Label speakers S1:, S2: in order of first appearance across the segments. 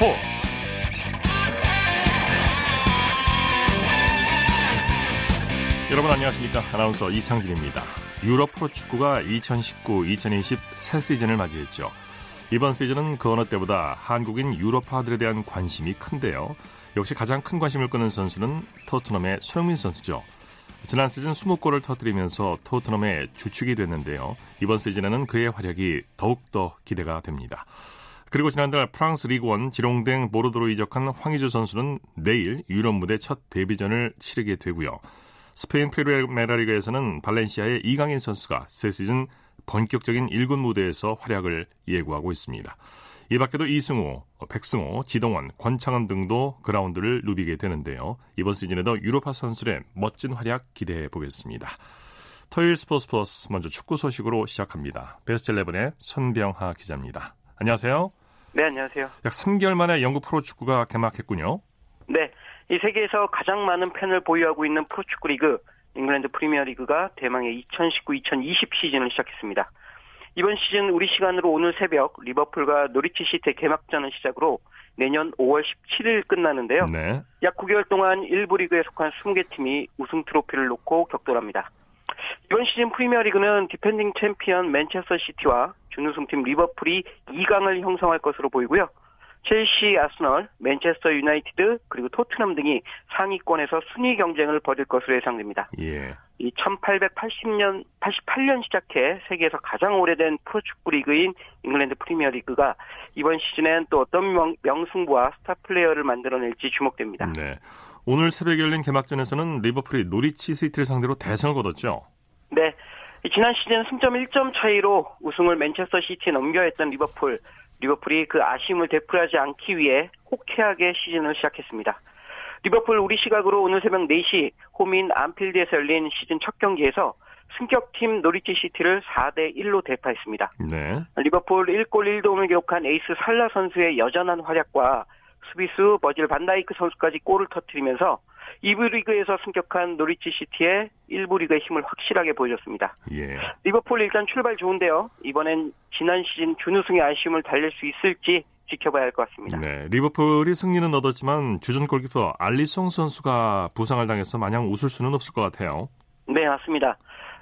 S1: 스포츠. 여러분 안녕하십니까? 아나운서 이창진입니다. 유럽 프로축구가 2019-2020 새 시즌을 맞이했죠. 이번 시즌은 그 어느 때보다 한국인 유럽파들에 대한 관심이 큰데요. 역시 가장 큰 관심을 끄는 선수는 토트넘의 손흥민 선수죠. 지난 시즌 20골을 터뜨리면서 토트넘의 주축이 됐는데요. 이번 시즌에는 그의 활약이 더욱더 기대가 됩니다. 그리고 지난달 프랑스 리그원 지롱댕 보르도로 이적한 황의조 선수는 내일 유럽 무대 첫 데뷔전을 치르게 되고요. 스페인 프리메라리가에서는 발렌시아의 이강인 선수가 새 시즌 본격적인 1군 무대에서 활약을 예고하고 있습니다. 이 밖에도 이승우, 백승호, 지동원, 권창훈 등도 그라운드를 누비게 되는데요. 이번 시즌에도 유럽파 선수들의 멋진 활약 기대해 보겠습니다. 토요일 스포츠 플러스 먼저 축구 소식으로 시작합니다. 베스트 11의 손병하 기자입니다. 안녕하세요.
S2: 네, 안녕하세요.
S1: 약 3개월 만에 영국 프로축구가 개막했군요.
S2: 네, 이 세계에서 가장 많은 팬을 보유하고 있는 프로축구 리그 잉글랜드 프리미어리그가 대망의 2019-2020 시즌을 시작했습니다. 이번 시즌 우리 시간으로 오늘 새벽 리버풀과 노리치 시티 개막전을 시작으로 내년 5월 17일 끝나는데요.
S1: 네.
S2: 약 9개월 동안 1부 리그에 속한 20개 팀이 우승 트로피를 놓고 격돌합니다. 이번 시즌 프리미어리그는 디펜딩 챔피언 맨체스터 시티와 준우승팀 리버풀이 2강을 형성할 것으로 보이고요. 첼시, 아스널, 맨체스터 유나이티드 그리고 토트넘 등이 상위권에서 순위 경쟁을 벌일 것으로 예상됩니다.
S1: 예.
S2: 이 1880년 88년 시작해 세계에서 가장 오래된 프로축구 리그인 잉글랜드 프리미어 리그가 이번 시즌엔 또 어떤 명, 명승부와 스타 플레이어를 만들어낼지 주목됩니다.
S1: 네. 오늘 새벽에 열린 개막전에서는 리버풀이 노리치 시티를 상대로 대승을 거뒀죠.
S2: 네. 지난 시즌 승점 1점 차이로 우승을 맨체스터 시티에 넘겨야 했던 리버풀. 리버풀이 그 아쉬움을 되풀이하지 않기 위해 호쾌하게 시즌을 시작했습니다. 리버풀 우리 시각으로 오늘 새벽 4시 홈인 안필드에서 열린 시즌 첫 경기에서 승격팀 노리치 시티를 4대 1로 대파했습니다.
S1: 네.
S2: 리버풀 1골 1도움을 기록한 에이스 살라 선수의 여전한 활약과 수비수 버질 반다이크 선수까지 골을 터뜨리면서 2부 리그에서 승격한 노리치 시티의 1부 리그의 힘을 확실하게 보여줬습니다.
S1: 예.
S2: 리버풀 일단 출발 좋은데요. 이번엔 지난 시즌 준우승의 아쉬움을 달랠 수 있을지 지켜봐야 할 것 같습니다.
S1: 네, 리버풀이 승리는 얻었지만 주전 골키퍼 알리송 선수가 부상을 당해서 마냥 웃을 수는 없을 것 같아요.
S2: 네, 맞습니다.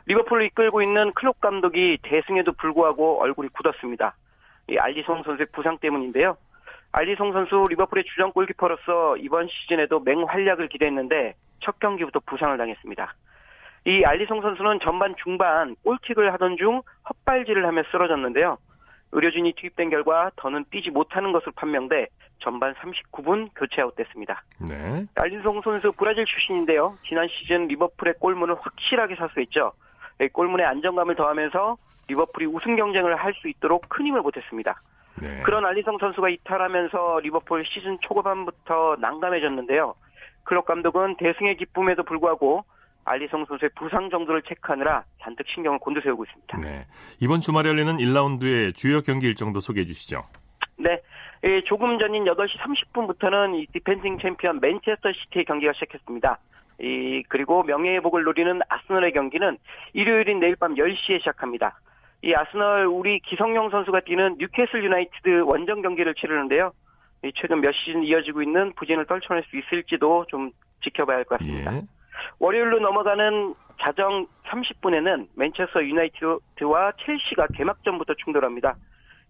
S2: 리버풀을 이끌고 있는 클롭 감독이 대승에도 불구하고 얼굴이 굳었습니다. 이 알리송 선수의 부상 때문인데요. 알리송 선수 리버풀의 주전 골키퍼로서 이번 시즌에도 맹활약을 기대했는데 첫 경기부터 부상을 당했습니다. 이 알리송 선수는 전반 중반 골킥을 하던 중 헛발질을 하며 쓰러졌는데요. 의료진이 투입된 결과 더는 뛰지 못하는 것으로 판명돼 전반 39분 교체 아웃됐습니다.
S1: 네.
S2: 알리송 선수 브라질 출신인데요. 지난 시즌 리버풀의 골문을 확실하게 사수했죠. 골문에 안정감을 더하면서 리버풀이 우승 경쟁을 할 수 있도록 큰 힘을 보탰습니다.
S1: 네.
S2: 그런 알리송 선수가 이탈하면서 리버풀 시즌 초반부터 난감해졌는데요. 클롭 감독은 대승의 기쁨에도 불구하고 알리송 선수의 부상 정도를 체크하느라 잔뜩 신경을 곤두세우고 있습니다.
S1: 네. 이번 주말에 열리는 1라운드의 주요 경기 일정도 소개해 주시죠.
S2: 네. 예, 조금 전인 8시 30분부터는 이 디펜딩 챔피언 맨체스터 시티의 경기가 시작했습니다. 이, 그리고 명예회복을 노리는 아스널의 경기는 일요일인 내일 밤 10시에 시작합니다. 이 아스널 우리 기성용 선수가 뛰는 뉴캐슬 유나이티드 원정 경기를 치르는데요. 이 최근 몇 시즌 이어지고 있는 부진을 떨쳐낼 수 있을지도 좀 지켜봐야 할 것 같습니다.
S1: 예.
S2: 월요일로 넘어가는 자정 30분에는 맨체스터 유나이티드와 첼시가 개막전부터 충돌합니다.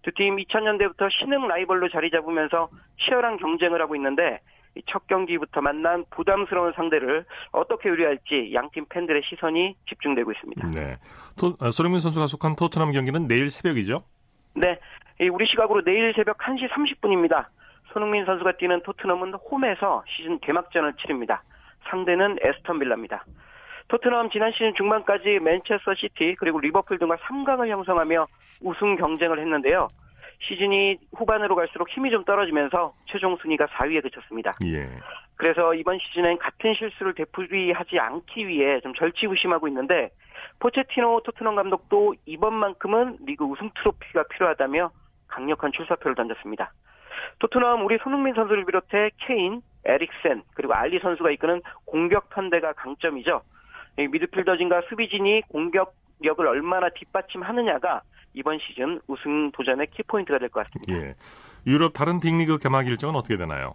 S2: 두 팀 2000년대부터 신흥 라이벌로 자리 잡으면서 치열한 경쟁을 하고 있는데 첫 경기부터 만난 부담스러운 상대를 어떻게 요리할지 양팀 팬들의 시선이 집중되고 있습니다.
S1: 네. 토, 아, 손흥민 선수가 속한 토트넘 경기는 내일 새벽이죠?
S2: 네, 우리 시각으로 내일 새벽 1시 30분입니다. 손흥민 선수가 뛰는 토트넘은 홈에서 시즌 개막전을 치릅니다. 상대는 애스턴 빌라입니다. 토트넘 지난 시즌 중반까지 맨체스터 시티 그리고 리버풀 등과 3강을 형성하며 우승 경쟁을 했는데요. 시즌이 후반으로 갈수록 힘이 좀 떨어지면서 최종 순위가 4위에 그쳤습니다.
S1: 예.
S2: 그래서 이번 시즌엔 같은 실수를 되풀이하지 않기 위해 좀 절치부심하고 있는데 포체티노 토트넘 감독도 이번만큼은 리그 우승 트로피가 필요하다며 강력한 출사표를 던졌습니다. 토트넘 우리 손흥민 선수를 비롯해 케인, 에릭센 그리고 알리 선수가 이끄는 공격 편대가 강점이죠. 미드필더진과 수비진이 공격력을 얼마나 뒷받침하느냐가 이번 시즌 우승 도전의 키포인트가 될 것 같습니다.
S1: 예. 유럽 다른 빅리그 개막 일정은 어떻게 되나요?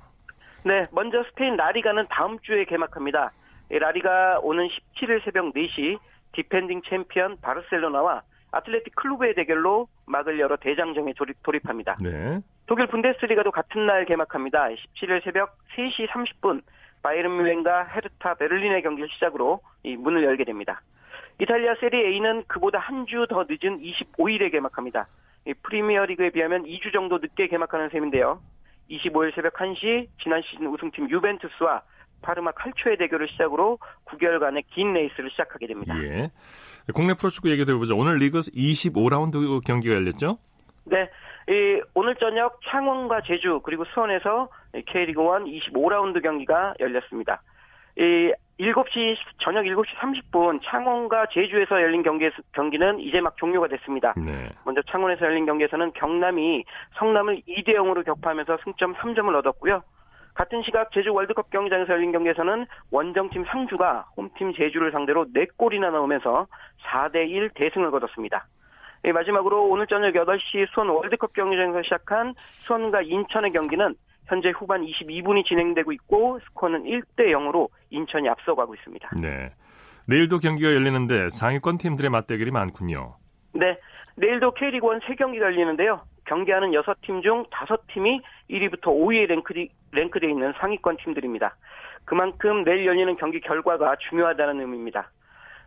S2: 네, 먼저 스페인 라리가는 다음 주에 개막합니다. 라리가 오는 17일 새벽 4시 디펜딩 챔피언 바르셀로나와 아틀레틱 클루브의 대결로 막을 열어 대장정에 돌입, 합니다
S1: 네.
S2: 독일 분데스리가도 같은 날 개막합니다. 17일 새벽 3시 30분 바이에른 뮌헨과 헤르타 베를린의 경기를 시작으로 이 문을 열게 됩니다. 이탈리아 세리 A는 그보다 한 주 더 늦은 25일에 개막합니다. 프리미어 리그에 비하면 2주 정도 늦게 개막하는 셈인데요. 25일 새벽 1시 지난 시즌 우승팀 유벤투스와 파르마 칼초의 대결을 시작으로 9개월간의 긴 레이스를 시작하게 됩니다.
S1: 예. 국내 프로축구 얘기 들어보죠. 오늘 리그 25라운드 경기가 열렸죠?
S2: 네. 이, 오늘 저녁 창원과 제주 그리고 수원에서 K리그1 25라운드 경기가 열렸습니다. 이 7시 저녁 7시 30분 창원과 제주에서 열린 경기 경기는 이제 막 종료가 됐습니다.
S1: 네.
S2: 먼저 창원에서 열린 경기에서는 경남이 성남을 2대 0으로 격파하면서 승점 3점을 얻었고요. 같은 시각 제주 월드컵 경기장에서 열린 경기에서는 원정팀 상주가 홈팀 제주를 상대로 4골이나 넣으면서 4대 1 대승을 거뒀습니다. 예, 마지막으로 오늘 저녁 8시 수원 월드컵 경기장에서 시작한 수원과 인천의 경기는 현재 후반 22분이 진행되고 있고 스코어는 1대 0으로 인천이 앞서가고 있습니다.
S1: 네. 내일도 경기가 열리는데 상위권 팀들의 맞대결이 많군요.
S2: 네. 내일도 K리그1 3경기가 열리는데요. 경기하는 6팀 중 5팀이 1위부터 5위에 랭크되, 랭크되어 있는 상위권 팀들입니다. 그만큼 내일 열리는 경기 결과가 중요하다는 의미입니다.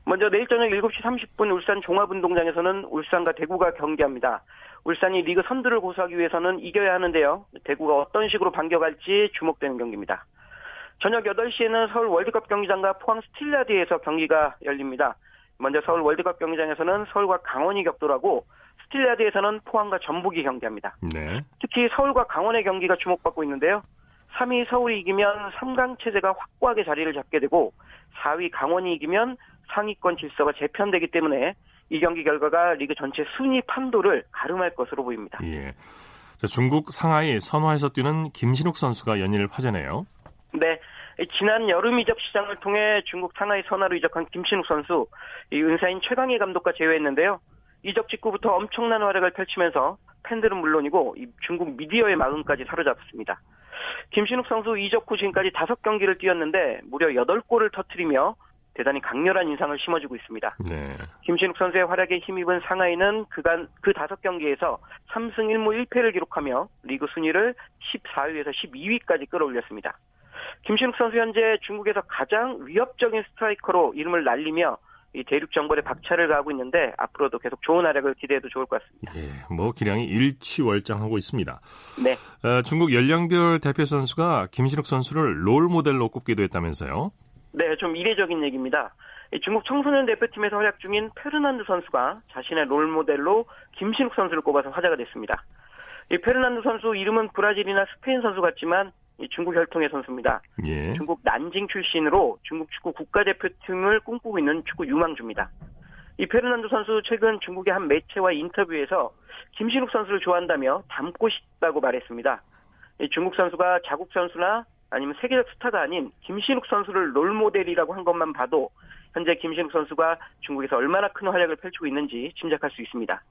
S2: 먼저 내일 저녁 7시 30분 울산 종합운동장에서는 울산과 대구가 경기합니다. 울산이 리그 선두를 고수하기 위해서는 이겨야 하는데요. 대구가 어떤 식으로 반격할지 주목되는 경기입니다. 저녁 8시에는 서울 월드컵 경기장과 포항 스틸라디에서 경기가 열립니다. 먼저 서울 월드컵 경기장에서는 서울과 강원이 격돌하고 스틸라디에서는 포항과 전북이 경기합니다.
S1: 네.
S2: 특히 서울과 강원의 경기가 주목받고 있는데요. 3위 서울이 이기면 3강 체제가 확고하게 자리를 잡게 되고 4위 강원이 이기면 상위권 질서가 재편되기 때문에 이 경기 결과가 리그 전체 순위 판도를 가름할 것으로 보입니다.
S1: 예. 자, 중국 상하이 선화에서 뛰는 김신욱 선수가 연일 화제네요.
S2: 네. 지난 여름 이적 시장을 통해 중국 상하이 선화로 이적한 김신욱 선수, 이 은사인 최강희 감독과 제외했는데요. 이적 직후부터 엄청난 활약을 펼치면서 팬들은 물론이고 중국 미디어의 마음까지 사로잡았습니다. 김신욱 선수 이적 후 지금까지 5경기를 뛰었는데 무려 8골을 터뜨리며 대단히 강렬한 인상을 심어주고 있습니다.
S1: 네.
S2: 김신욱 선수의 활약에 힘입은 상하이는 그간 그 다섯 경기에서 3승 1무 1패를 기록하며 리그 순위를 14위에서 12위까지 끌어올렸습니다. 김신욱 선수 현재 중국에서 가장 위협적인 스트라이커로 이름을 날리며 이 대륙 정벌에 박차를 가하고 있는데 앞으로도 계속 좋은 활약을 기대해도 좋을 것 같습니다.
S1: 예, 뭐 기량이 일취월장하고 있습니다.
S2: 네.
S1: 어, 중국 연령별 대표 선수가 김신욱 선수를 롤 모델로 꼽기도 했다면서요?
S2: 네, 좀 이례적인 얘기입니다. 중국 청소년 대표팀에서 활약 중인 페르난드 선수가 자신의 롤 모델로 김신욱 선수를 꼽아서 화제가 됐습니다. 이 페르난드 선수 이름은 브라질이나 스페인 선수 같지만 중국 혈통의 선수입니다.
S1: 예.
S2: 중국 난징 출신으로 중국 축구 국가대표팀을 꿈꾸고 있는 축구 유망주입니다. 이 페르난드 선수 최근 중국의 한 매체와 인터뷰에서 김신욱 선수를 좋아한다며 닮고 싶다고 말했습니다. 중국 선수가 자국 선수나 아니면 세계적 스타가 아닌 김신욱 선수를 롤모델이라고 한 것만 봐도 현재 김신욱 선수가 중국에서 얼마나 큰 활약을 펼치고 있는지 짐작할 수 있습니다.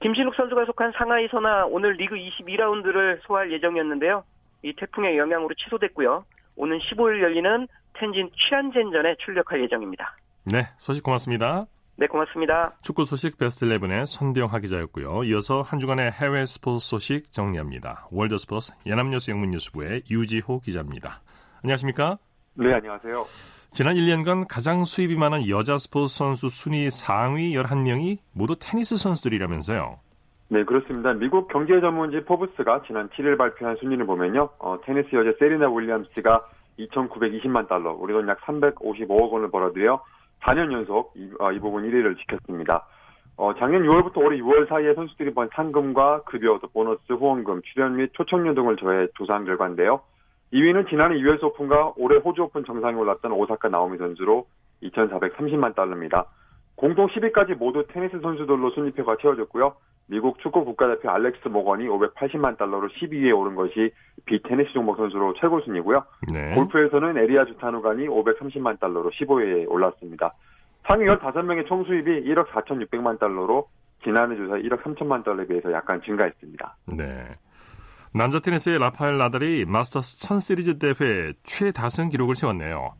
S2: 김신욱 선수가 속한 상하이 선화 오늘 리그 22라운드를 소화할 예정이었는데요. 이 태풍의 영향으로 취소됐고요. 오는 15일 열리는 톈진 취안젠전에 출격할 예정입니다.
S1: 네, 소식 고맙습니다.
S2: 네, 고맙습니다.
S1: 축구 소식 베스트 11의 손병하 기자였고요. 이어서 한 주간의 해외 스포츠 소식 정리합니다. 월드 스포츠 연합뉴스 영문뉴스부의 유지호 기자입니다. 안녕하십니까?
S3: 네, 안녕하세요.
S1: 지난 1년간 가장 수입이 많은 여자 스포츠 선수 순위 상위 11명이 모두 테니스 선수들이라면서요.
S3: 네, 그렇습니다. 미국 경제 전문지 포브스가 지난 7일 발표한 순위를 보면요. 어, 테니스 여자 세리나 윌리엄스가 2,920만 달러, 우리 돈 약 355억 원을 벌어들여 4년 연속 이, 어, 이 부분 1위를 지켰습니다. 어, 작년 6월부터 올해 6월 사이에 선수들이 번 상금과 급여, 또 보너스, 후원금, 출연 및 초청료 등을 조회 조사한 결과인데요. 2위는 지난해 US 오픈과 올해 호주 오픈 정상에 올랐던 오사카 나오미 선수로 2,430만 달러입니다. 공동 10위까지 모두 테니스 선수들로 순위표가 채워졌고요. 미국 축구 국가대표 알렉스 모건이 580만 달러로 12위에 오른 것이 비테니스 종목 선수로 최고 순위고요.
S1: 네.
S3: 골프에서는 에리아 주타누간이 530만 달러로 15위에 올랐습니다. 상위 15명의 총 수입이 1억 4,600만 달러로 지난해 조사 1억 3천만 달러에 비해서 약간 증가했습니다.
S1: 네. 남자 테니스의 라파엘 나달이 마스터스 1000 시리즈 대회 최다승 기록을 세웠네요.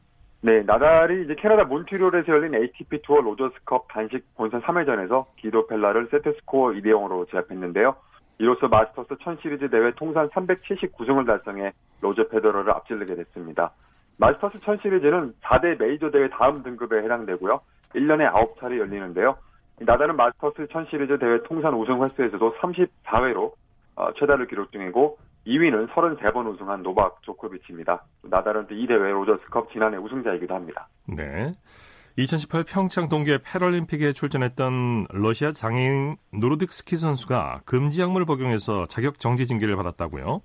S3: 네, 나달이 이제 캐나다 몬트리올에서 열린 ATP 투어 로저스컵 단식 본선 3회전에서 기도 펠라를 세트 스코어 2대 0으로 제압했는데요. 이로써 마스터스 1000 시리즈 대회 통산 379승을 달성해 로저 페더러를 앞질르게 됐습니다. 마스터스 1000 시리즈는 4대 메이저 대회 다음 등급에 해당되고요. 1년에 9차례 열리는데요. 나달은 마스터스 1000 시리즈 대회 통산 우승 횟수에서도 34회로 어, 최다를 기록 중이고 2위는 33번 우승한 노박 조코비치입니다. 나달은 이 대회 로저스컵 지난해 우승자이기도 합니다.
S1: 네. 2018 평창 동계 패럴림픽에 출전했던 러시아 장애인 노르딕 스키 선수가 금지 약물 복용해서 자격 정지 징계를 받았다고요?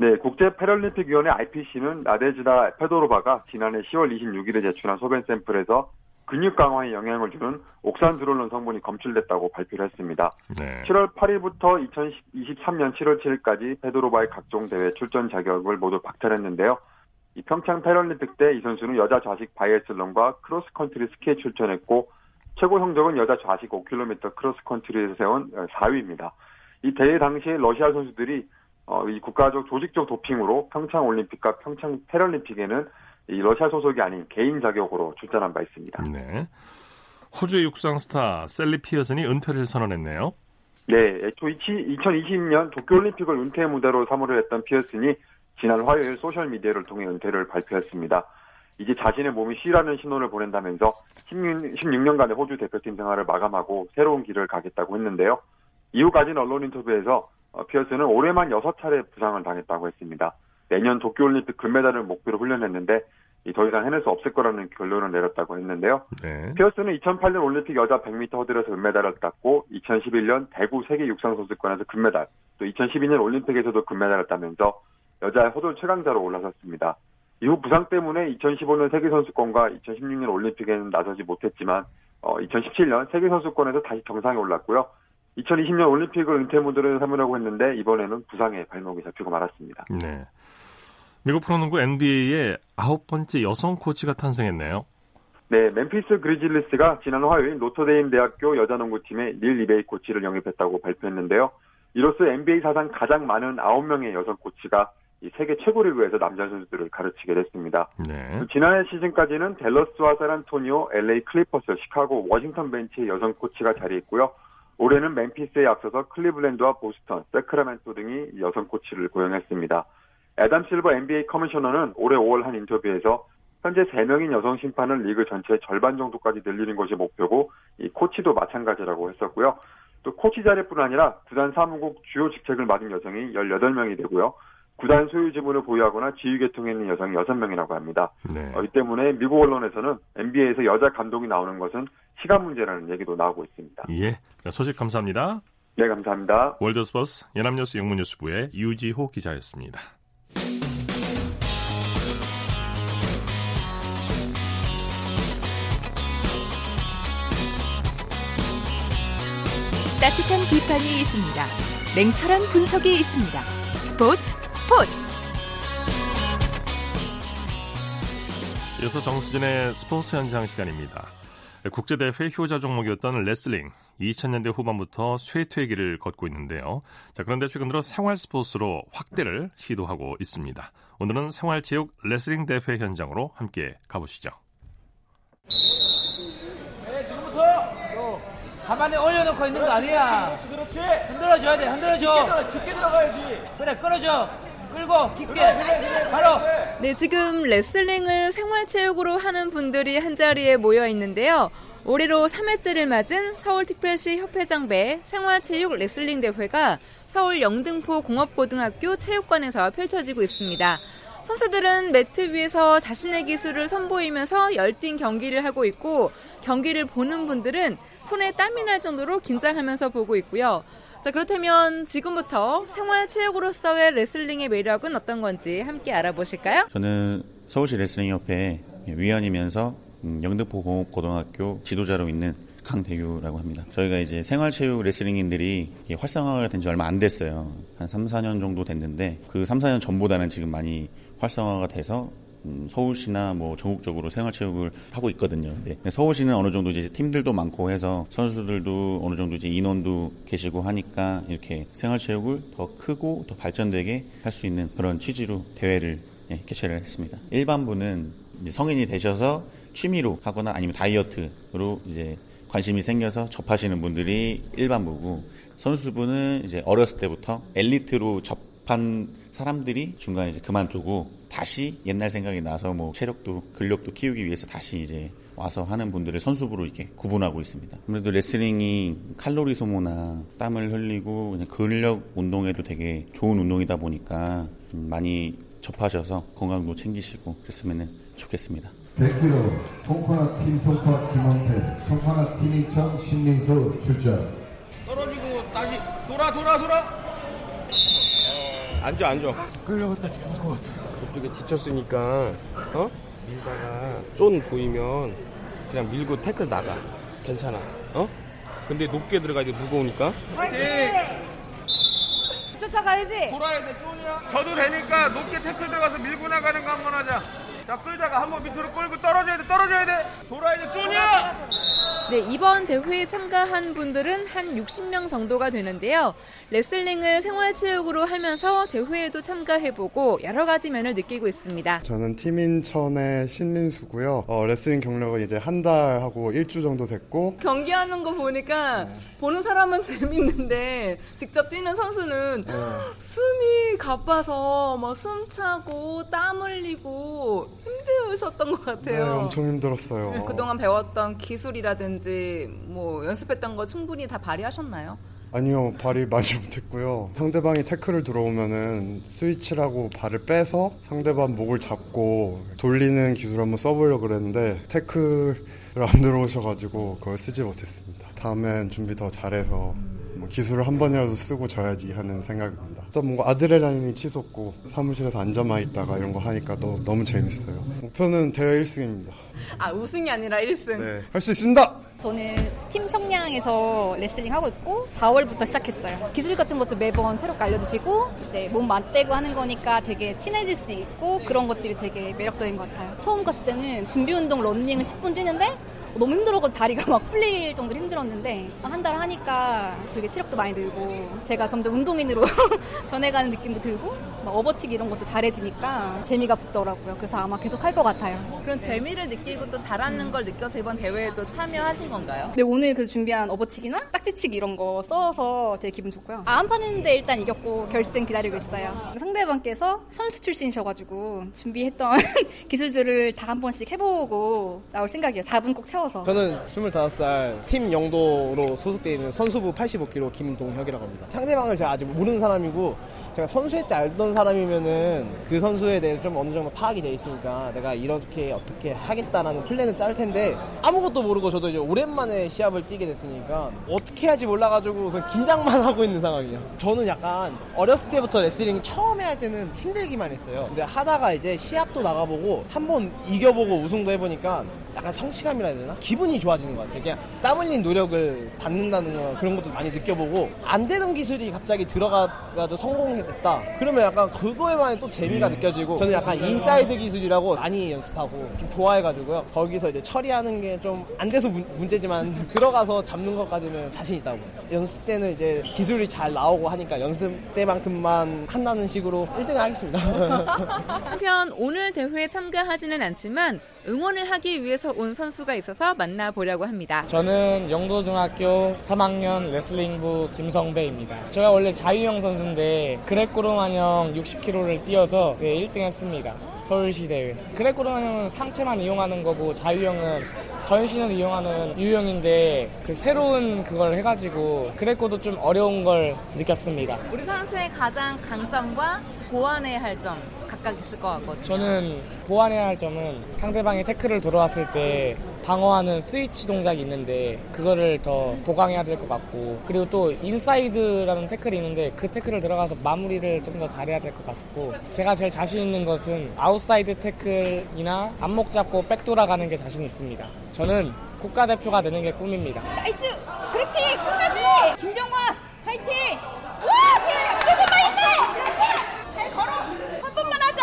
S3: 네, 국제 패럴림픽 위원회 IPC는 나데즈다 페도로바가 지난해 10월 26일에 제출한 소변 샘플에서 근육 강화에 영향을 주는 옥산드롤론 성분이 검출됐다고 발표를 했습니다. 네. 7월 8일부터 2023년 7월 7일까지 페도로바의 각종 대회 출전 자격을 모두 박탈했는데요. 이 평창 패럴림픽 때 이 선수는 여자 좌식 바이애슬론과 크로스컨트리 스키에 출전했고 최고 성적은 여자 좌식 5km 크로스컨트리에서 세운 4위입니다. 이 대회 당시에 러시아 선수들이 어, 이 국가적 조직적 도핑으로 평창 올림픽과 평창 패럴림픽에는 이 러시아 소속이 아닌 개인 자격으로 출전한 바 있습니다. 네.
S1: 호주의 육상 스타 샐리 피어슨이 은퇴를 선언했네요.
S3: 네, 애초 2020년 도쿄올림픽을 은퇴 무대로 삼으려 했던 피어슨이 지난 화요일 소셜미디어를 통해 은퇴를 발표했습니다. 이제 자신의 몸이 쉬라는 신호를 보낸다면서 16, 16년간의 호주 대표팀 생활을 마감하고 새로운 길을 가겠다고 했는데요. 이후 가진 언론 인터뷰에서 어, 피어슨은 올해만 6차례 부상을 당했다고 했습니다. 내년 도쿄올림픽 금메달을 목표로 훈련했는데 더 이상 해낼 수 없을 거라는 결론을 내렸다고 했는데요. 네. 피어스는 2008년 올림픽 여자 100m 허들에서 은메달을 땄고 2011년 대구 세계 육상 선수권에서 금메달, 또 2012년 올림픽에서도 금메달을 따면서 여자 허들 최강자로 올라섰습니다. 이후 부상 때문에 2015년 세계 선수권과 2016년 올림픽에는 나서지 못했지만 어, 2017년 세계 선수권에서 다시 정상에 올랐고요. 2020년 올림픽을 은퇴 무대를 삼으려고 했는데 이번에는 부상에 발목이 잡히고 말았습니다. 네.
S1: 미국 프로농구 NBA의 아홉 번째 여성 코치가 탄생했네요.
S3: 네, 멤피스 그리즐리스가 지난 화요일 노터데임 대학교 여자농구팀의 닐 아이비 코치를 영입했다고 발표했는데요. 이로써 NBA 사상 가장 많은 9명의 여성 코치가 이 세계 최고 리그에서 남자 선수들을 가르치게 됐습니다. 네. 지난해 시즌까지는 댈러스와 샌안토니오, LA 클리퍼스, 시카고, 워싱턴 벤치에 여성 코치가 자리했고요. 올해는 멤피스에 앞서서 클리블랜드와 보스턴, 새크라멘토 등이 여성 코치를 고용했습니다. 애담 실버 NBA 커미셔너는 올해 5월 한 인터뷰에서 현재 3명인 여성 심판을 리그 전체의 절반 정도까지 늘리는 것이 목표고 이 코치도 마찬가지라고 했었고요. 또 코치 자리뿐 아니라 구단 사무국 주요 직책을 맡은 여성이 18명이 되고요. 구단 소유 지분을 보유하거나 지휘 계통에 있는 여성이 6명이라고 합니다. 네. 어, 이 때문에 미국 언론에서는 NBA에서 여자 감독이 나오는 것은 시간 문제라는 얘기도 나오고 있습니다.
S1: 예, 소식 감사합니다.
S3: 네, 감사합니다.
S1: 월드스포스 연합뉴스 영문뉴스부의 유지호 기자였습니다.
S4: 따뜻한 비판이 있습니다. 냉철한 분석이 있습니다. 스포츠 스포츠.
S1: 이어서 정수진의 스포츠 현장 시간입니다. 국제대회 효자 종목이었던 레슬링 2000년대 후반부터 쇠퇴기를 걷고 있는데요. 자, 그런데 최근 들어 생활 스포츠로 확대를 시도하고 있습니다. 오늘은 생활체육 레슬링 대회 현장으로 함께 가보시죠.
S5: 가만히 올려놓고 있는 거 아니야. 그렇지, 그렇지. 흔들어줘야 돼, 흔들어줘. 깊게, 들어가야지. 그래, 끌어줘. 끌고 깊게 바로
S6: 네 지금 레슬링을 생활체육으로 하는 분들이 한 자리에 모여 있는데요 올해로 3회째를 맞은 서울특별시 협회장배 생활체육 레슬링 대회가 서울 영등포 공업고등학교 체육관에서 펼쳐지고 있습니다 선수들은 매트 위에서 자신의 기술을 선보이면서 열띤 경기를 하고 있고 경기를 보는 분들은 손에 땀이 날 정도로 긴장하면서 보고 있고요. 자, 그렇다면 지금부터 생활체육으로서의 레슬링의 매력은 어떤 건지 함께 알아보실까요?
S7: 저는 서울시 레슬링협회 위원이면서 음, 영등포 공업고등학교 지도자로 있는 강대규라고 합니다. 저희가 이제 생활체육 레슬링인들이 활성화가 된 지 얼마 안 됐어요. 한 3, 4년 정도 됐는데 그 3, 4년 전보다는 지금 많이 활성화가 돼서 음, 서울시나 뭐 전국적으로 생활체육을 하고 있거든요. 네. 서울시는 어느 정도 이제 팀들도 많고 해서 선수들도 어느 정도 이제 인원도 계시고 하니까 이렇게 생활체육을 더 크고 더 발전되게 할 수 있는 그런 취지로 대회를 예, 개최를 했습니다. 일반부는 성인이 되셔서 취미로 하거나 아니면 다이어트로 이제 관심이 생겨서 접하시는 분들이 일반부고 선수부는 이제 어렸을 때부터 엘리트로 접한 사람들이 중간에 이제 그만두고 다시 옛날 생각이 나서 뭐 체력도 근력도 키우기 위해서 다시 이제 와서 하는 분들을 선수부로 이렇게 구분하고 있습니다. 아무래도 레슬링이 칼로리 소모나 땀을 흘리고 그냥 근력 운동에도 되게 좋은 운동이다 보니까 많이 접하셔서 건강도 챙기시고 그랬으면 좋겠습니다.
S8: 100kg 청파나 팀 송파 김원태 청파나 팀 이청 신민수 출전
S5: 떨어지고 다시 돌아 돌아 돌아. 앉아 앉아.
S9: 끌려갔다 죽을 것 같아. 저쪽에 지쳤으니까 어? 밀다가 쫀 보이면 그냥 밀고 태클 나가. 괜찮아. 어? 근데 높게 들어가야 돼 무거우니까.
S6: 쫓아가야지.
S5: 돌아야 돼 쫀이야. 저도 되니까 높게 태클 들어가서 밀고 나가는 거 한 번 하자. 자 끌다가 한 번 밑으로 끌고 떨어져야 돼 떨어져야 돼. 돌아야 돼 쫀이야.
S6: 네, 이번 대회에 참가한 분들은 한 60명 정도가 되는데요. 레슬링을 생활체육으로 하면서 대회에도 참가해보고 여러 가지 면을 느끼고 있습니다.
S10: 저는 팀인천의 신민수고요. 어, 레슬링 경력은 이제 한 달 하고 일주 정도 됐고
S6: 경기하는 거 보니까 보는 사람은 재밌는데 직접 뛰는 선수는 숨이 가빠서 막 숨차고 땀 흘리고 힘드셨던 것
S10: 네,
S6: 같아요.
S10: 엄청 힘들었어요.
S6: 네, 그동안 배웠던 기술이라든지 뭐 연습했던 거 충분히 다 발휘하셨나요?
S10: 아니요, 발이 많이 못했고요. 상대방이 태클을 들어오면은 스위치라고 발을 빼서 상대방 목을 잡고 돌리는 기술 한번 써보려고 그랬는데 태클을 안 들어오셔가지고 그걸 쓰지 못했습니다. 다음엔 준비 더 잘해서 뭐 기술을 한 번이라도 쓰고 져야지 하는 생각입니다. 또 뭔가 아드레날린이 치솟고 사무실에서 앉아만 있다가 이런 거 하니까 너, 너무 재밌어요. 목표는 대회 1승입니다.
S6: 아 우승이 아니라 1승.
S10: 네, 할 수 있습니다!
S11: 저는 팀 청량에서 레슬링 하고 있고 4월부터 시작했어요. 기술 같은 것도 매번 새롭게 알려주시고 이제 몸 맞대고 하는 거니까 되게 친해질 수 있고 그런 것들이 되게 매력적인 것 같아요. 처음 갔을 때는 준비 운동 런닝을 10분 뛰는데 너무 힘들어서 다리가 막 풀릴 정도로 힘들었는데 한 달 하니까 되게 체력도 많이 늘고 제가 점점 운동인으로 변해가는 느낌도 들고 막 업어치기 이런 것도 잘해지니까 재미가 붙더라고요. 그래서 아마 계속 할 것 같아요.
S6: 그런 재미를 느끼고 또 잘하는 걸 느껴서 이번 대회에도 참여하신 건가요?
S11: 근데 오늘 그 준비한 업어치기나 딱지치기 이런 거 써서 되게 기분 좋고요. 아, 안 파는데 일단 이겼고 결승 기다리고 있어요. 상대방께서 선수 출신이셔가지고 준비했던 기술들을 다 한 번씩 해보고 나올 생각이에요. 4분 꼭 채워 서.
S9: 저는 25살 팀 영도로 소속되어 있는 선수부 85kg 김동혁이라고 합니다. 상대방을 제가 아직 모르는 사람이고 제가 선수할 때 알던 사람이면은 그 선수에 대해 좀 어느 정도 파악이 돼 있으니까 내가 이렇게 어떻게 하겠다라는 플랜을 짤 텐데 아무것도 모르고 저도 이제 오랜만에 시합을 뛰게 됐으니까 어떻게 해야지 몰라가지고 우선 긴장만 하고 있는 상황이에요. 저는 약간 어렸을 때부터 레슬링 처음에 할 때는 힘들기만 했어요. 근데 하다가 이제 시합도 나가보고 한 번 이겨보고 우승도 해보니까 약간 성취감이라 해야 되나? 기분이 좋아지는 것 같아요. 그냥 땀 흘린 노력을 받는다는 거 그런 것도 많이 느껴보고 안 되는 기술이 갑자기 들어가가지고 성공 했다. 그러면 약간 그거에만 또 재미가 느껴지고 저는 약간 인사이드 기술이라고 많이 연습하고 좀 좋아해가지고요. 거기서 이제 처리하는 게 좀 안 돼서 문, 문제지만 들어가서 잡는 것까지는 자신 있다고. 연습 때는 이제 기술이 잘 나오고 하니까 연습 때만큼만 한다는 식으로 1등 하겠습니다.
S6: 한편 오늘 대회에 참가하지는 않지만 응원을 하기 위해서 온 선수가 있어서 만나보려고 합니다.
S12: 저는 영도중학교 3학년 레슬링부 김성배입니다. 제가 원래 자유형 선수인데 그레코로마냥 60kg를 뛰어서 네, 1등 했습니다. 서울시 대회. 그레코로마냥은 상체만 이용하는 거고 자유형은 전신을 이용하는 유형인데 그 새로운 그걸 해가지고 그레코도 좀 어려운 걸 느꼈습니다.
S6: 우리 선수의 가장 강점과 보완해야 할 점 각각 있을 것 같거든요.
S12: 저는 보완해야 할 점은 상대방이 태클을 들어왔을 때 방어하는 스위치 동작이 있는데 그거를 더 보강해야 될 것 같고 그리고 또 인사이드라는 태클이 있는데 그 태클을 들어가서 마무리를 좀 더 잘해야 될 것 같고 제가 제일 자신 있는 것은 아웃사이드 태클이나 앞목 잡고 백 돌아가는 게 자신 있습니다. 저는 국가대표가 되는 게 꿈입니다.
S13: 나이스! 그렇지! 끝까지! 김정화! 파이팅! 와! 조금만 힘내! 그렇지! 잘 걸어! 한 번만 하자!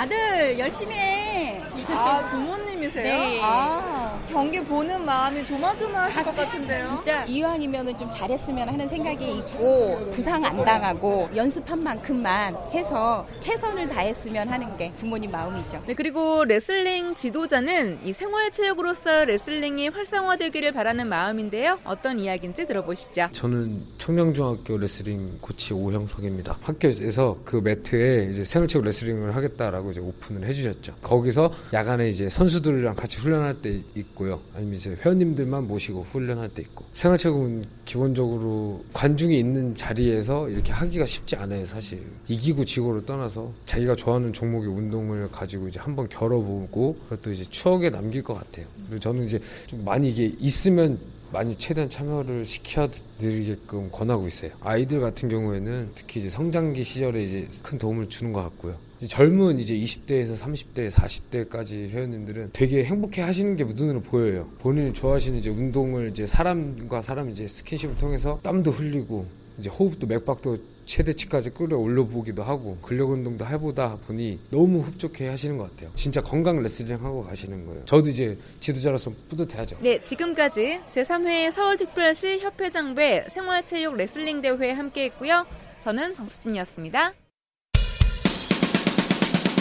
S13: 아들 열심히 해.
S6: 아, 부모님이세요?
S13: 네.
S6: 아, 경기 보는 마음이 조마조마하실 것 같은데요.
S13: 진짜 이왕이면 좀 잘했으면 하는 생각이 있고 부상 안 당하고 연습한 만큼만 해서 최선을 다했으면 하는 게 부모님 마음이죠.
S6: 네, 그리고 레슬링 지도자는 이 생활체육으로서 레슬링이 활성화되기를 바라는 마음인데요. 어떤 이야기인지 들어보시죠.
S14: 저는 청량중학교 레슬링 코치 오형석입니다. 학교에서 그 매트에 이제 생활체육 레슬링을 하겠다라고 이제 오픈을 해주셨죠. 거기서 야간에 이제 선수들이랑 같이 훈련할 때 있고 요. 아니면 이제 회원님들만 모시고 훈련할 때 있고. 생활체육은 기본적으로 관중이 있는 자리에서 이렇게 하기가 쉽지 않아요, 사실. 이기고 지고를 떠나서 자기가 좋아하는 종목의 운동을 가지고 이제 한번 겨뤄보고 그것도 이제 추억에 남길 것 같아요. 그리고 저는 이제 좀 많이 이게 있으면 많이 최대한 참여를 시켜드리게끔 권하고 있어요. 아이들 같은 경우에는 특히 이제 성장기 시절에 이제 큰 도움을 주는 것 같고요. 이제 젊은 이제 20대에서 30대, 40대까지 회원님들은 되게 행복해 하시는 게 눈으로 보여요. 본인이 좋아하시는 이제 운동을 이제 사람과 사람 이제 스킨십을 통해서 땀도 흘리고 이제 호흡도 맥박도 최대치까지 끌어올려 보기도 하고 근력 운동도 해보다 보니 너무 흡족해 하시는 것 같아요. 진짜 건강 레슬링 하고 가시는 거예요. 저도 이제 지도자로서 뿌듯해하죠.
S6: 네, 지금까지 제3회 서울특별시 협회장배 생활체육 레슬링 대회 함께했고요. 저는 정수진이었습니다.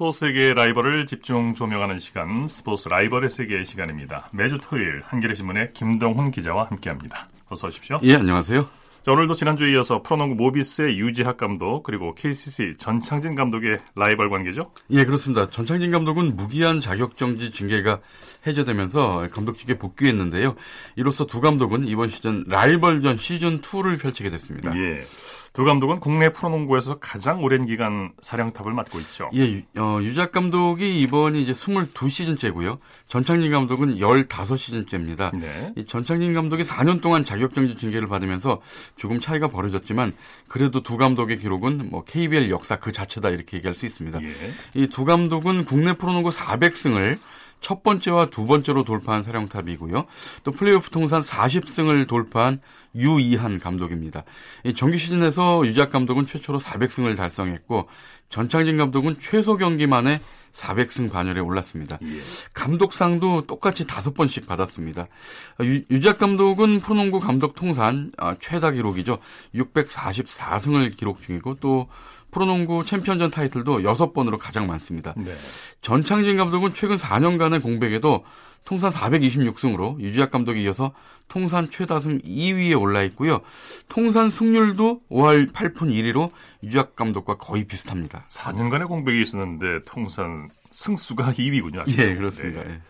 S1: 스포츠 세계의 라이벌을 집중 조명하는 시간, 스포츠 라이벌의 세계의 시간입니다. 매주 토요일 한겨레 신문의 김동훈 기자와 함께합니다. 어서 오십시오.
S15: 예, 안녕하세요.
S1: 자, 오늘도 지난주에 이어서 프로농구 모비스의 유지학 감독 그리고 KCC 전창진 감독의 라이벌 관계죠?
S15: 예, 그렇습니다. 전창진 감독은 무기한 자격정지 징계가 해제되면서 감독직에 복귀했는데요. 이로써 두 감독은 이번 시즌 라이벌전 시즌 2를 펼치게 됐습니다.
S1: 예. 두 감독은 국내 프로농구에서 가장 오랜 기간 사령탑을 맡고 있죠.
S15: 예, 어, 유작 감독이 이번이 이제 22시즌째고요. 전창진 감독은 15시즌째입니다.
S1: 네.
S15: 이 전창진 감독이 4년 동안 자격정지 징계를 받으면서 조금 차이가 벌어졌지만 그래도 두 감독의 기록은 뭐 KBL 역사 그 자체다 이렇게 얘기할 수 있습니다.
S1: 예.
S15: 이두 감독은 국내 프로농구 400승을 첫 번째와 두 번째로 돌파한 사령탑이고요. 또 플레이오프 통산 40승을 돌파한 유이한 감독입니다. 이 정규 시즌에서 유작 감독은 최초로 400승을 달성했고 전창진 감독은 최소 경기 만에 400승 반열에 올랐습니다.
S1: 예.
S15: 감독상도 똑같이 다섯 번씩 받았습니다. 유, 유작 감독은 프로농구 감독 통산 아, 최다 기록이죠. 644승을 기록 중이고 또 프로농구 챔피언전 타이틀도 6번으로 가장 많습니다.
S1: 네.
S15: 전창진 감독은 최근 4년간의 공백에도 통산 426승으로 유지학 감독에 이어서 통산 최다승 2위에 올라 있고요. 통산 승률도 5할 8푼 1위로 유지학 감독과 거의 비슷합니다.
S1: 4년간의 공백이 있었는데 통산 승수가 2위군요.
S15: 예, 그렇습니다.
S1: 네.
S15: 예.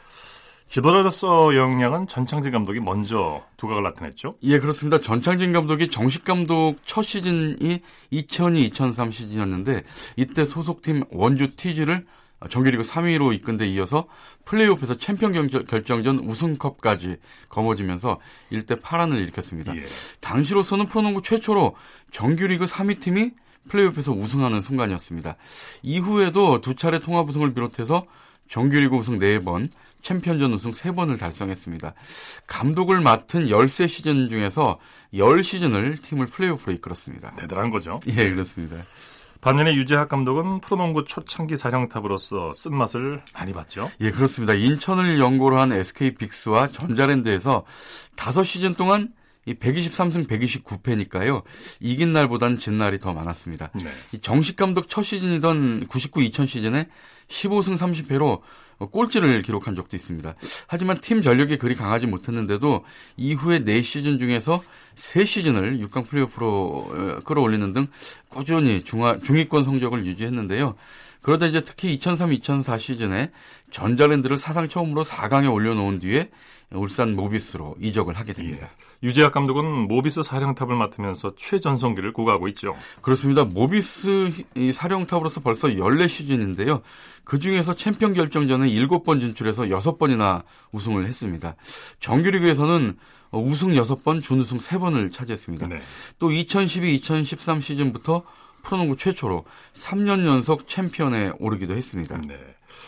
S1: 지도자로서 역량은 전창진 감독이 먼저 두각을 나타냈죠.
S15: 예, 그렇습니다. 전창진 감독이 정식 감독 첫 시즌이 2002-2003 시즌이었는데 이때 소속팀 원주 티즈를 정규리그 3위로 이끈 데 이어서 플레이오프에서 챔피언 결정전 우승컵까지 거머쥐면서 1대 8안을 일으켰습니다.
S1: 예.
S15: 당시로서는 프로농구 최초로 정규리그 3위 팀이 플레이오프에서 우승하는 순간이었습니다. 이후에도 두 차례 통합 우승을 비롯해서 정규리그 우승 4번, 챔피언전 우승 3번을 달성했습니다. 감독을 맡은 13시즌 중에서 10시즌을 팀을 플레이오프로 이끌었습니다.
S1: 대단한 거죠.
S15: 예, 그렇습니다.
S1: 반면에 유재학 감독은 프로농구 초창기 사령탑으로서 쓴맛을 많이 봤죠.
S15: 예, 그렇습니다. 인천을 연고로 한 SK 빅스와 전자랜드에서 5시즌 동안 이 123승 129패니까요. 이긴 날보단 진 날이 더 많았습니다.
S1: 네.
S15: 이 정식 감독 첫 시즌이던 99-2000 시즌에 15승 30패로 꼴찌를 기록한 적도 있습니다. 하지만 팀 전력이 그리 강하지 못했는데도 이후에 4시즌 중에서 3시즌을 6강 플레이오프로 끌어올리는 등 꾸준히 중하, 중위권 성적을 유지했는데요. 그러다 이제 특히 2003-2004 시즌에 전자랜드를 사상 처음으로 4강에 올려놓은 뒤에 울산 모비스로 이적을 하게 됩니다.
S1: 예. 유재학 감독은 모비스 사령탑을 맡으면서 최전성기를 구가하고 있죠.
S15: 그렇습니다. 모비스 사령탑으로서 벌써 14시즌인데요. 그중에서 챔피언 결정전에 7번 진출해서 6번이나 우승을 했습니다. 정규리그에서는 우승 6번, 준우승 3번을 차지했습니다. 네. 또 2012-2013 시즌부터 프로농구 최초로 3년 연속 챔피언에 오르기도 했습니다.
S1: 네.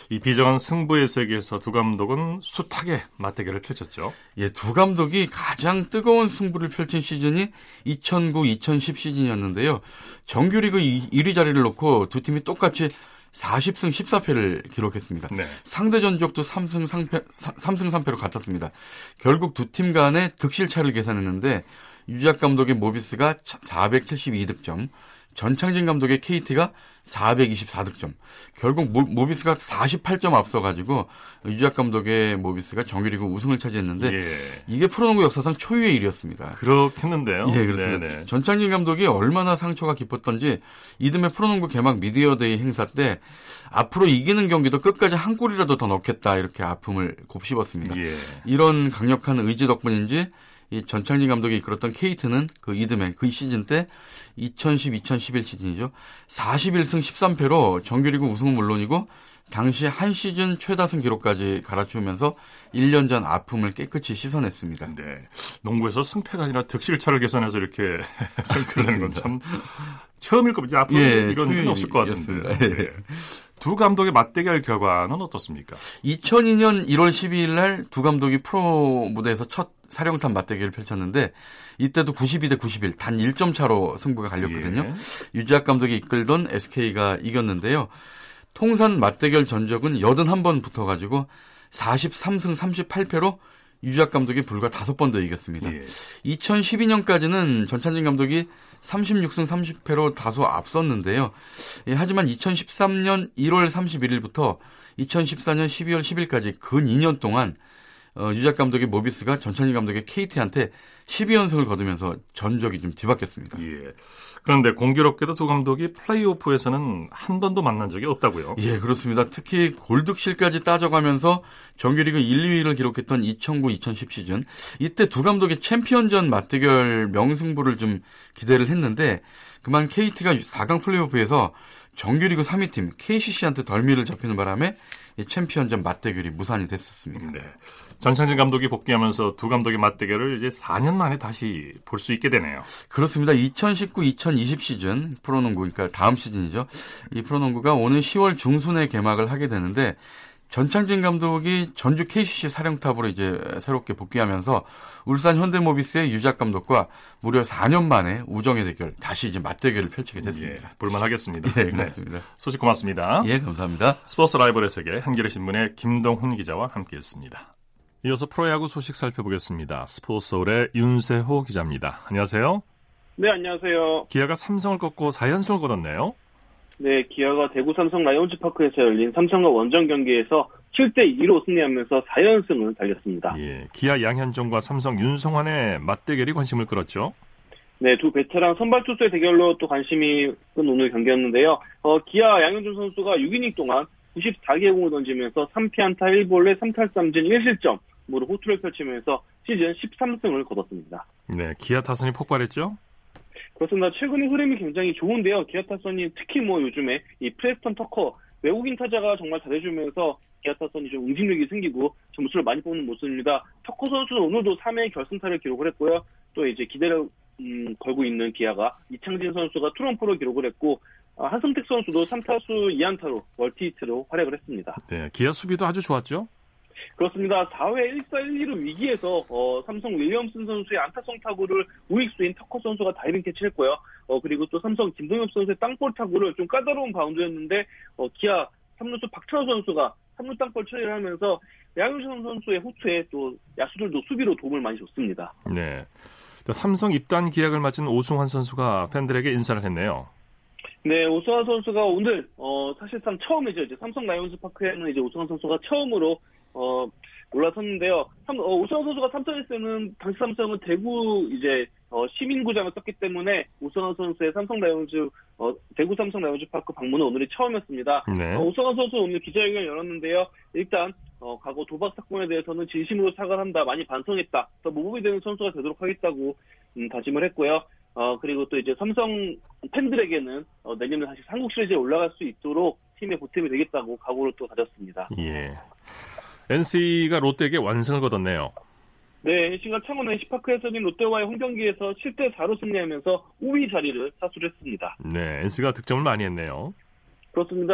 S1: 이 비정한 승부의 세계에서 두 감독은 숱하게 맞대결을 펼쳤죠.
S15: 예, 두 감독이 가장 뜨거운 승부를 펼친 시즌이 2009-2010 시즌이었는데요. 정규리그 1위 자리를 놓고 두 팀이 똑같이 40승 14패를 기록했습니다. 네. 상대 전적도 3승 3패, 3승 3패로 같았습니다. 결국 두 팀 간의 득실 차를 계산했는데 유작 감독의 모비스가 472득점, 전창진 감독의 KT가 424득점. 결국 모, 비스가 48점 앞서가지고 유작 감독의 모비스가 정규리그 우승을 차지했는데 예. 이게 프로농구 역사상 초유의 일이었습니다.
S1: 그렇겠는데요.
S15: 예, 그렇습니다. 네네. 전창진 감독이 얼마나 상처가 깊었던지 이듬해 프로농구 개막 미디어데이 행사 때 앞으로 이기는 경기도 끝까지 한 골이라도 더 넣겠다 이렇게 아픔을 곱씹었습니다. 예. 이런 강력한 의지 덕분인지 이 전창진 감독이 이끌었던 케이트는 그 이듬해 그 시즌 때 2010-2011 시즌이죠. 41승 13패로 정규리그 우승은 물론이고 당시 한 시즌 최다승 기록까지 갈아치우면서 1년 전 아픔을 깨끗이 씻어냈습니다.
S1: 네. 농구에서 승패가 아니라 득실차를 계산해서 이렇게 승패를 내는 건 참 처음일 겁니다. 앞으로 예, 이런 일은 없을 것 같은데. 네. 두 감독의 맞대결 결과는 어떻습니까?
S15: 2002년 1월 12일 날 두 감독이 프로 무대에서 첫 사령탑 맞대결을 펼쳤는데 이때도 92대 91 단 1점 차로 승부가 갈렸거든요. 예. 유지학 감독이 이끌던 SK가 이겼는데요. 통산 맞대결 전적은 81번 붙어가지고 43승 38패로 유지학 감독이 불과 5번 더 이겼습니다. 예. 2012년까지는 전찬진 감독이 36승 30패로 다소 앞섰는데요. 예, 하지만 2013년 1월 31일부터 2014년 12월 10일까지 근 2년 동안 어, 유작 감독의 모비스가 전찬희 감독의 KT한테 12연승을 거두면서 전적이 좀 뒤바뀌었습니다.
S1: 예. 그런데 공교롭게도 두 감독이 플레이오프에서는 한 번도 만난 적이 없다고요?
S15: 예, 그렇습니다. 특히 골득실까지 따져가면서 정규리그 1, 2위를 기록했던 2009-2010 시즌 이때 두 감독의 챔피언전 맞대결 명승부를 좀 기대를 했는데 그만 KT가 4강 플레이오프에서 정규리그 3위 팀 KCC한테 덜미를 잡히는 바람에 챔피언전 맞대결이 무산이 됐었습니다. 네.
S1: 전창진 감독이 복귀하면서 두 감독의 맞대결을 이제 4년 만에 다시 볼 수 있게 되네요.
S15: 그렇습니다. 2019-2020 시즌 프로농구, 그러니까 다음 시즌이죠. 이 프로농구가 오는 10월 중순에 개막을 하게 되는데 전창진 감독이 전주 KCC 사령탑으로 이제 새롭게 복귀하면서 울산 현대모비스의 유작 감독과 무려 4년 만에 우정의 대결 다시 이제 맞대결을 펼치게 됐습니다.
S1: 예, 볼만하겠습니다.
S15: 예, 그렇습니다. 네,
S1: 소식 고맙습니다.
S15: 예, 감사합니다.
S1: 스포츠 라이벌의 세계 한겨레 신문의 김동훈 기자와 함께했습니다. 이어서 프로야구 소식 살펴보겠습니다. 스포츠서울의 윤세호 기자입니다. 안녕하세요.
S16: 네, 안녕하세요.
S1: 기아가 삼성을 꺾고 4연승을 거뒀네요.
S16: 네, 기아가 대구 삼성 라이온즈 파크에서 열린 삼성과 원정 경기에서 7대 2로 승리하면서 4연승을 달렸습니다.
S1: 예, 기아 양현종과 삼성 윤성환의 맞대결이 관심을 끌었죠.
S16: 네, 두 베테랑 선발 투수의 대결로 또 관심이 끈 오늘 경기였는데요. 어, 기아 양현종 선수가 6이닝 동안 94개 공을 던지면서 3피안타 1볼넷 3탈삼진 1실점으로 호투를 펼치면서 시즌 13승을 거뒀습니다.
S1: 네, 기아 타선이 폭발했죠?
S16: 그렇습니다. 최근의 흐름이 굉장히 좋은데요. 기아 타선이 특히 뭐 요즘에 이 프레스턴 터커 외국인 타자가 정말 잘해주면서 기아 타선이 좀 응집력이 생기고 점수를 많이 뽑는 모습입니다. 터커 선수는 오늘도 3회 결승타를 기록을 했고요. 또 이제 기대를 음, 걸고 있는 기아가 이창진 선수가 투런포를 기록을 했고 아, 한승택 선수도 3타수 2안타로 멀티히트로 활약을 했습니다.
S1: 네, 기아 수비도 아주 좋았죠?
S16: 그렇습니다. 4회 1사 1, 2루 위기에서 어, 삼성 윌리엄슨 선수의 안타성 타구를 우익수인 터커 선수가 다이빙 캐치했고요. 어, 그리고 또 삼성 김동엽 선수의 땅볼 타구를 좀 까다로운 바운드였는데 어, 기아 3루수 박찬호 선수가 3루 땅볼 처리를 하면서 양효선 선수의 호투에 또 야수들도 수비로 도움을 많이 줬습니다.
S1: 네. 삼성 입단 계약을 마친 오승환 선수가 팬들에게 인사를 했네요.
S16: 네, 오승환 선수가 오늘 어 사실상 처음이죠. 이제 삼성 라이온즈 파크에는 이제 오승환 선수가 처음으로 어, 올라섰는데요. 삼, 어, 오승환 선수가 3턴했을 때는 당시 삼성은 대구 이제 어, 시민구장을 썼기 때문에 오성환 선수의 삼성 라이온즈 어, 대구 삼성 라이온즈 파크 방문은 오늘이 처음이었습니다.
S1: 네.
S16: 어, 오성환 선수 오늘 기자회견 열었는데요. 일단 어, 과거 도박 사건에 대해서는 진심으로 사과를 한다, 많이 반성했다, 더 모범이 되는 선수가 되도록 하겠다고 음, 다짐을 했고요. 어, 그리고 또 이제 삼성 팬들에게는 어, 내년에 다시 한국 시리즈에 올라갈 수 있도록 팀의 보탬이 되겠다고 각오를 또 다졌습니다.
S1: 예. NC가 롯데에게 완승을 거뒀네요.
S16: 네, NC가 창원 NC파크에서 진 롯데와의 홈경기에서 7대 4로 승리하면서 5위 자리를 사수했습니다.
S1: 네, NC가 득점을 많이 했네요.
S16: 그렇습니다.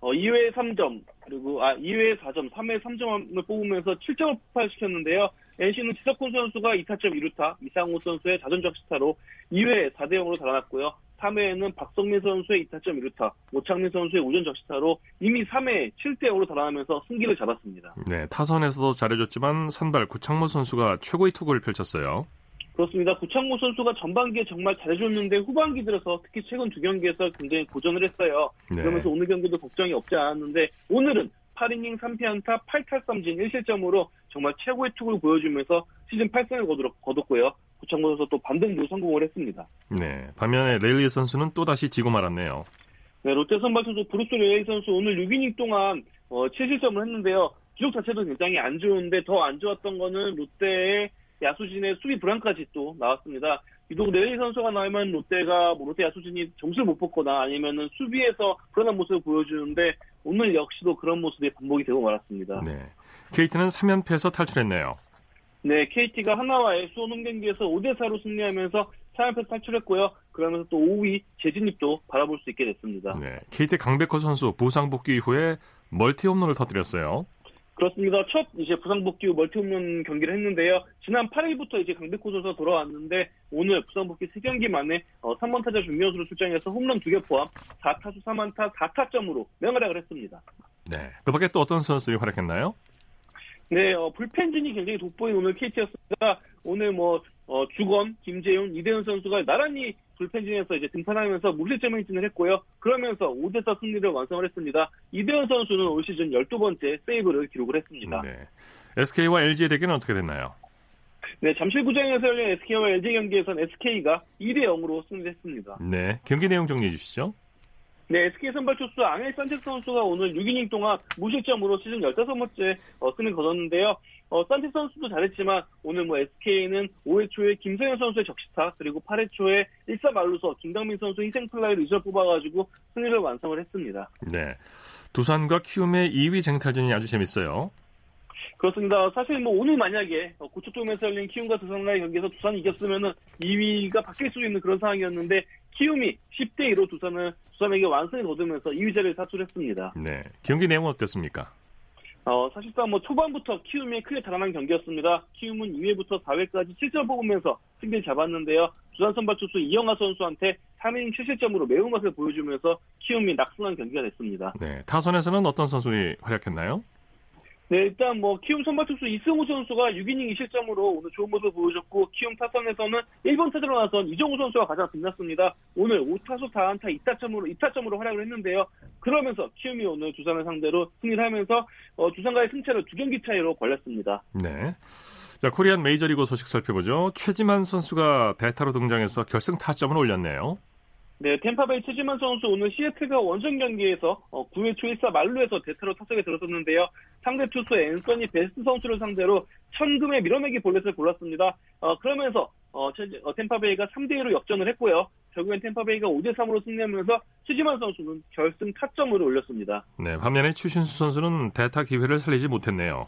S16: 어, 2회에 3점, 그리고 아 2회에 4점, 3회에 3점을 뽑으면서 7점을 폭발시켰는데요. NC는 지석훈 선수가 2타점 2루타, 이상호 선수의 자전적 시타로 2회에 4대 0으로 달아났고요. 3회에는 박성민 선수의 2타점 1루타, 오창민 선수의 우전 적시타로 이미 3회 7대 0으로 달아나면서 승기를 잡았습니다.
S1: 네, 타선에서도 잘해줬지만 선발 구창모 선수가 최고의 투구를 펼쳤어요.
S16: 그렇습니다. 구창모 선수가 전반기에 정말 잘해줬는데 후반기 들어서 특히 최근 두 경기에서 굉장히 고전을 했어요.
S1: 네.
S16: 그러면서 오늘 경기도 걱정이 없지 않았는데 오늘은 8이닝 3피안타 8탈삼진 1실점으로 정말 최고의 투구를 보여주면서 시즌 8승을 거뒀고요. 구창모 선수 또 반등도 성공을 했습니다.
S1: 네, 반면에 레일리 선수는 또다시 지고 말았네요.
S16: 네, 롯데 선발 투수 브룩스 레일리 선수 오늘 6이닝 동안 어, 7실점을 했는데요. 기록 자체도 굉장히 안 좋은데 더 안 좋았던 거는 롯데의 야수진의 수비 불안까지 또 나왔습니다. 유독 레이 선수가 나오면 롯데가 뭐 롯데 야수진이 점수를 못 뽑거나 아니면은 수비에서 불안한 모습을 보여주는데 오늘 역시도 그런 모습이 반복이 되고 말았습니다.
S1: 네, KT는 3연패에서 탈출했네요.
S16: 네, KT가 하나와의 수원 홈경기에서 5대4로 승리하면서 3연패 탈출했고요. 그러면서 또 5위 재진입도 바라볼 수 있게 됐습니다.
S1: 네, KT 강백호 선수 부상 복귀 이후에 멀티 홈런을 터뜨렸어요.
S16: 그렇습니다. 첫 이제 부상 복귀 후 멀티 홈런 경기를 했는데요. 지난 8일부터 이제 강백호 선수가 돌아왔는데 오늘 부상 복귀 3경기 만에 어, 3번 타자 준비선수로 출장해서 홈런 2개 포함 4타수 3안타 4타점으로 맹활약을 했습니다.
S1: 네, 그 밖에 또 어떤 선수들이 활약했나요?
S16: 네, 어, 불펜진이 굉장히 돋보인 오늘 KT였습니다. 오늘 뭐 어, 주권, 김재윤, 이대은 선수가 나란히 불펜진에서 이제 등판하면서 무실점 행진을 했고요. 그러면서 5대4 승리를 완성을 했습니다. 이대은 선수는 올 시즌 12번째 세이브를 기록을 했습니다.
S1: 네. SK와 LG의 대결은 어떻게 됐나요?
S16: 네, 잠실구장에서 열린 SK와 LG 경기에선 SK가 2대 0으로 승리했습니다.
S1: 네, 경기 내용 정리해 주시죠.
S16: 네, SK 선발 투수 앙헬 산체스 선수가 오늘 6이닝 동안 무실점으로 시즌 15번째 어, 승리를 거뒀는데요. 어, 산체스 선수도 잘했지만 오늘 뭐 SK는 5회 초에 김성현 선수의 적시타 그리고 8회 초에 1사 만루서 김강민 선수 희생 플라이로 2점 뽑아가지고 승리를 완성을 했습니다.
S1: 네, 두산과 키움의 2위 쟁탈전이 아주 재밌어요.
S16: 그렇습니다. 사실 뭐 오늘 만약에 고척돔에서 열린 키움과 두산과의 경기에서 두산이 이겼으면은 2위가 바뀔 수 있는 그런 상황이었는데 키움이 10대 2로 두산을 두산에게 완승을 거두면서 2위 자리를 사출했습니다.
S1: 네, 경기 내용은 어땠습니까?
S16: 어, 사실상 뭐 초반부터 키움이 크게 달아난 경기였습니다. 키움은 2회부터 4회까지 7점 뽑으면서 승리를 잡았는데요. 두산 선발 투수 이영하 선수한테 3이닝 7실점으로 매운맛을 보여주면서 키움이 낙승한 경기가 됐습니다.
S1: 네, 타선에서는 어떤 선수들이 활약했나요?
S16: 네, 일단 뭐 키움 선발 투수 이승우 선수가 6이닝 2실점으로 오늘 좋은 모습을 보여줬고 키움 타선에서는 1번 타자로 나선 이정우 선수가 가장 빛났습니다. 오늘 5타수 4안타 2타점으로 2타점으로 활약을 했는데요. 그러면서 키움이 오늘 두산을 상대로 승리를 하면서 어, 두산과의 승차를 두 경기 차이로 벌렸습니다.
S1: 네. 자, 코리안 메이저리그 소식 살펴보죠. 최지만 선수가 대타로 등장해서 결승 타점을 올렸네요.
S16: 네, 템파베이 최지만 선수 오늘 시애틀과 원정 경기에서 어, 9회 초 1사 만루에서 대타로 타석에 들어섰는데요. 상대 투수 앤서니 배스 선수를 상대로 천금의 밀어내기 볼넷을 골랐습니다. 어, 그러면서 어, 최, 어, 템파베이가 3대1로 역전을 했고요. 결국엔 템파베이가 5대3으로 승리하면서 최지만 선수는 결승 타점으로 올렸습니다.
S1: 네, 반면에 추신수 선수는 대타 기회를 살리지 못했네요.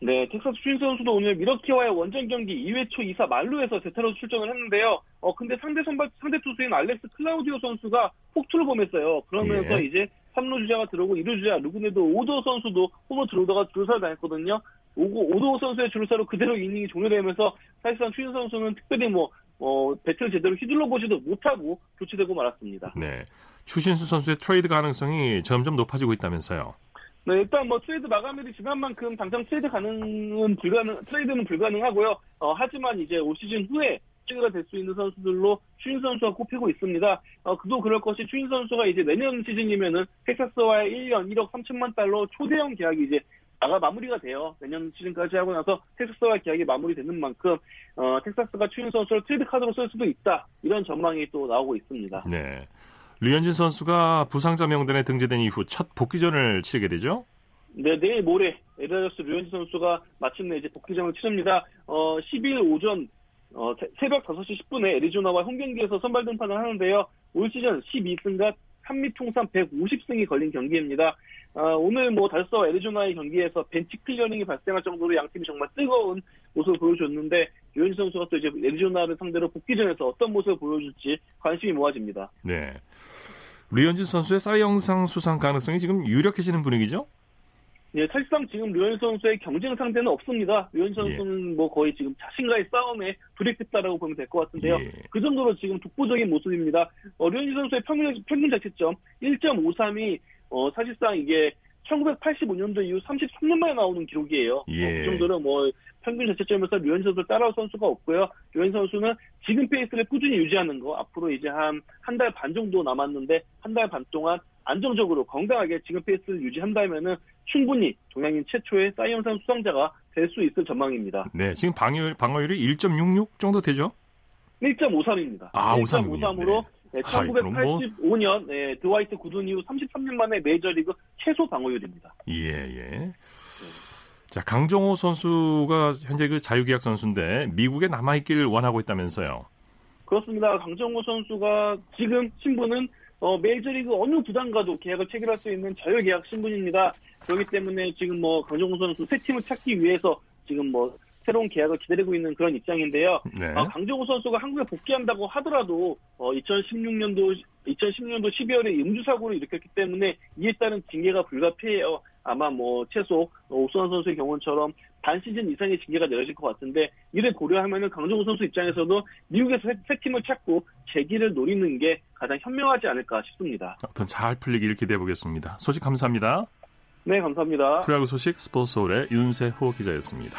S16: 네, 텍사스 추신수 선수도 오늘 밀워키와의 원정 경기 2회 초 2사 만루에서 대타로 출전을 했는데요. 어, 근데 상대 선발, 상대 투수인 알렉스 클라우디오 선수가 폭투를 범했어요. 그러면서
S1: 예.
S16: 이제 3루 주자가 들어오고 2루 주자, 루그네드 오도어 선수도 홈으로 들어오다가 주루사 당했거든요. 오고, 오도어 선수의 주루사로 그대로 이닝이 종료되면서 사실상 추신수 선수는 특별히 뭐, 어, 배트를 제대로 휘둘러 보지도 못하고 교체되고 말았습니다.
S1: 네. 추신수 선수의 트레이드 가능성이 점점 높아지고 있다면서요.
S16: 네, 일단 뭐 트레이드 마감일이 지난 만큼 당장 트레이드 가능은 불가능, 트레이드는 불가능하고요. 어, 하지만 이제 올 시즌 후에 트레이드가 될 수 있는 선수들로 추신수 선수가 꼽히고 있습니다. 어, 그도 그럴 것이 추신수 선수가 이제 내년 시즌이면은 텍사스와의 7년 1억 3천만 달러 초대형 계약이 이제 다가 마무리가 돼요. 내년 시즌까지 하고 나서 텍사스와 계약이 마무리되는 만큼 어, 텍사스가 추신수 선수를 트레이드 카드로 쓸 수도 있다. 이런 전망이 또 나오고 있습니다.
S1: 네. 류현진 선수가 부상자 명단에 등재된 이후 첫 복귀전을 치르게 되죠?
S16: 네, 내일 모레 LA 다저스 류현진 선수가 마침내 이제 복귀전을 치릅니다. 어, 10일 오전 어, 새벽 5시 10분에 애리조나와 홈 경기에서 선발 등판을 하는데요. 올 시즌 12승과 한미 통산 150승이 걸린 경기입니다. 어, 오늘 뭐 다저스와 애리조나의 경기에서 벤치 클리어링이 발생할 정도로 양 팀이 정말 뜨거운 모습을 보여줬는데 류현진 선수가 또 이제 애리조나를 상대로 복귀전에서 어떤 모습을 보여줄지 관심이 모아집니다.
S1: 네. 류현진 선수의 사이영상 수상 가능성이 지금 유력해지는 분위기죠?
S16: 예, 사실상 지금 류현진 선수의 경쟁 상대는 없습니다. 류현진 선수는 예. 뭐 거의 지금 자신과의 싸움에 돌입했다라고 보면 될 것 같은데요. 예. 그 정도로 지금 독보적인 모습입니다. 어, 류현 선수의 평균, 평균 자체점 1.53이 어, 사실상 이게 1985년도 이후 33년 만에 나오는 기록이에요. 예. 어, 그 정도로 뭐 평균 자체점에서 류현 선수를 따라올 선수가 없고요. 류현 선수는 지금 페이스를 꾸준히 유지하는 거 앞으로 이제 한 한 달 반 정도 남았는데 한 달 반 동안 안정적으로 건강하게 지금 페이스를 유지한다면은 충분히 동양인 최초의 사이언상 수상자가 될 수 있을 전망입니다.
S1: 네, 지금 방어율, 방어율이 1.66 정도 되죠?
S16: 1.53입니다.
S1: 아, 1.53으로
S16: 네. 네, 1985년 네, 드와이트 구든 이후 33년 만에 메이저리그 최소 방어율입니다.
S1: 예, 예. 자, 강정호 선수가 현재 그 자유계약 선수인데 미국에 남아있기를 원하고 있다면서요?
S16: 그렇습니다. 강정호 선수가 지금 신분은 어, 메이저리그 어느 구단과도 계약을 체결할 수 있는 자유계약 신분입니다. 그렇기 때문에 지금 뭐 강정호 선수 새 팀을 찾기 위해서 지금 뭐 새로운 계약을 기다리고 있는 그런 입장인데요. 네. 어, 강정호 선수가 한국에 복귀한다고 하더라도 어, 2016년도 2016년도 12월에 음주 사고를 일으켰기 때문에 이에 따른 징계가 불가피해요. 아마 뭐 최소 오수환 선수의 경우처럼 반 시즌 이상의 징계가 내려질 것 같은데 이를 고려하면은 강정호 선수 입장에서도 미국에서 새, 새 팀을 찾고 재기를 노리는 게 가장 현명하지 않을까 싶습니다.
S1: 어떤 잘 풀리기를 기대해 보겠습니다. 소식 감사합니다.
S16: 네, 감사합니다.
S1: 프로야구 소식 스포츠홀의 윤세호 기자였습니다.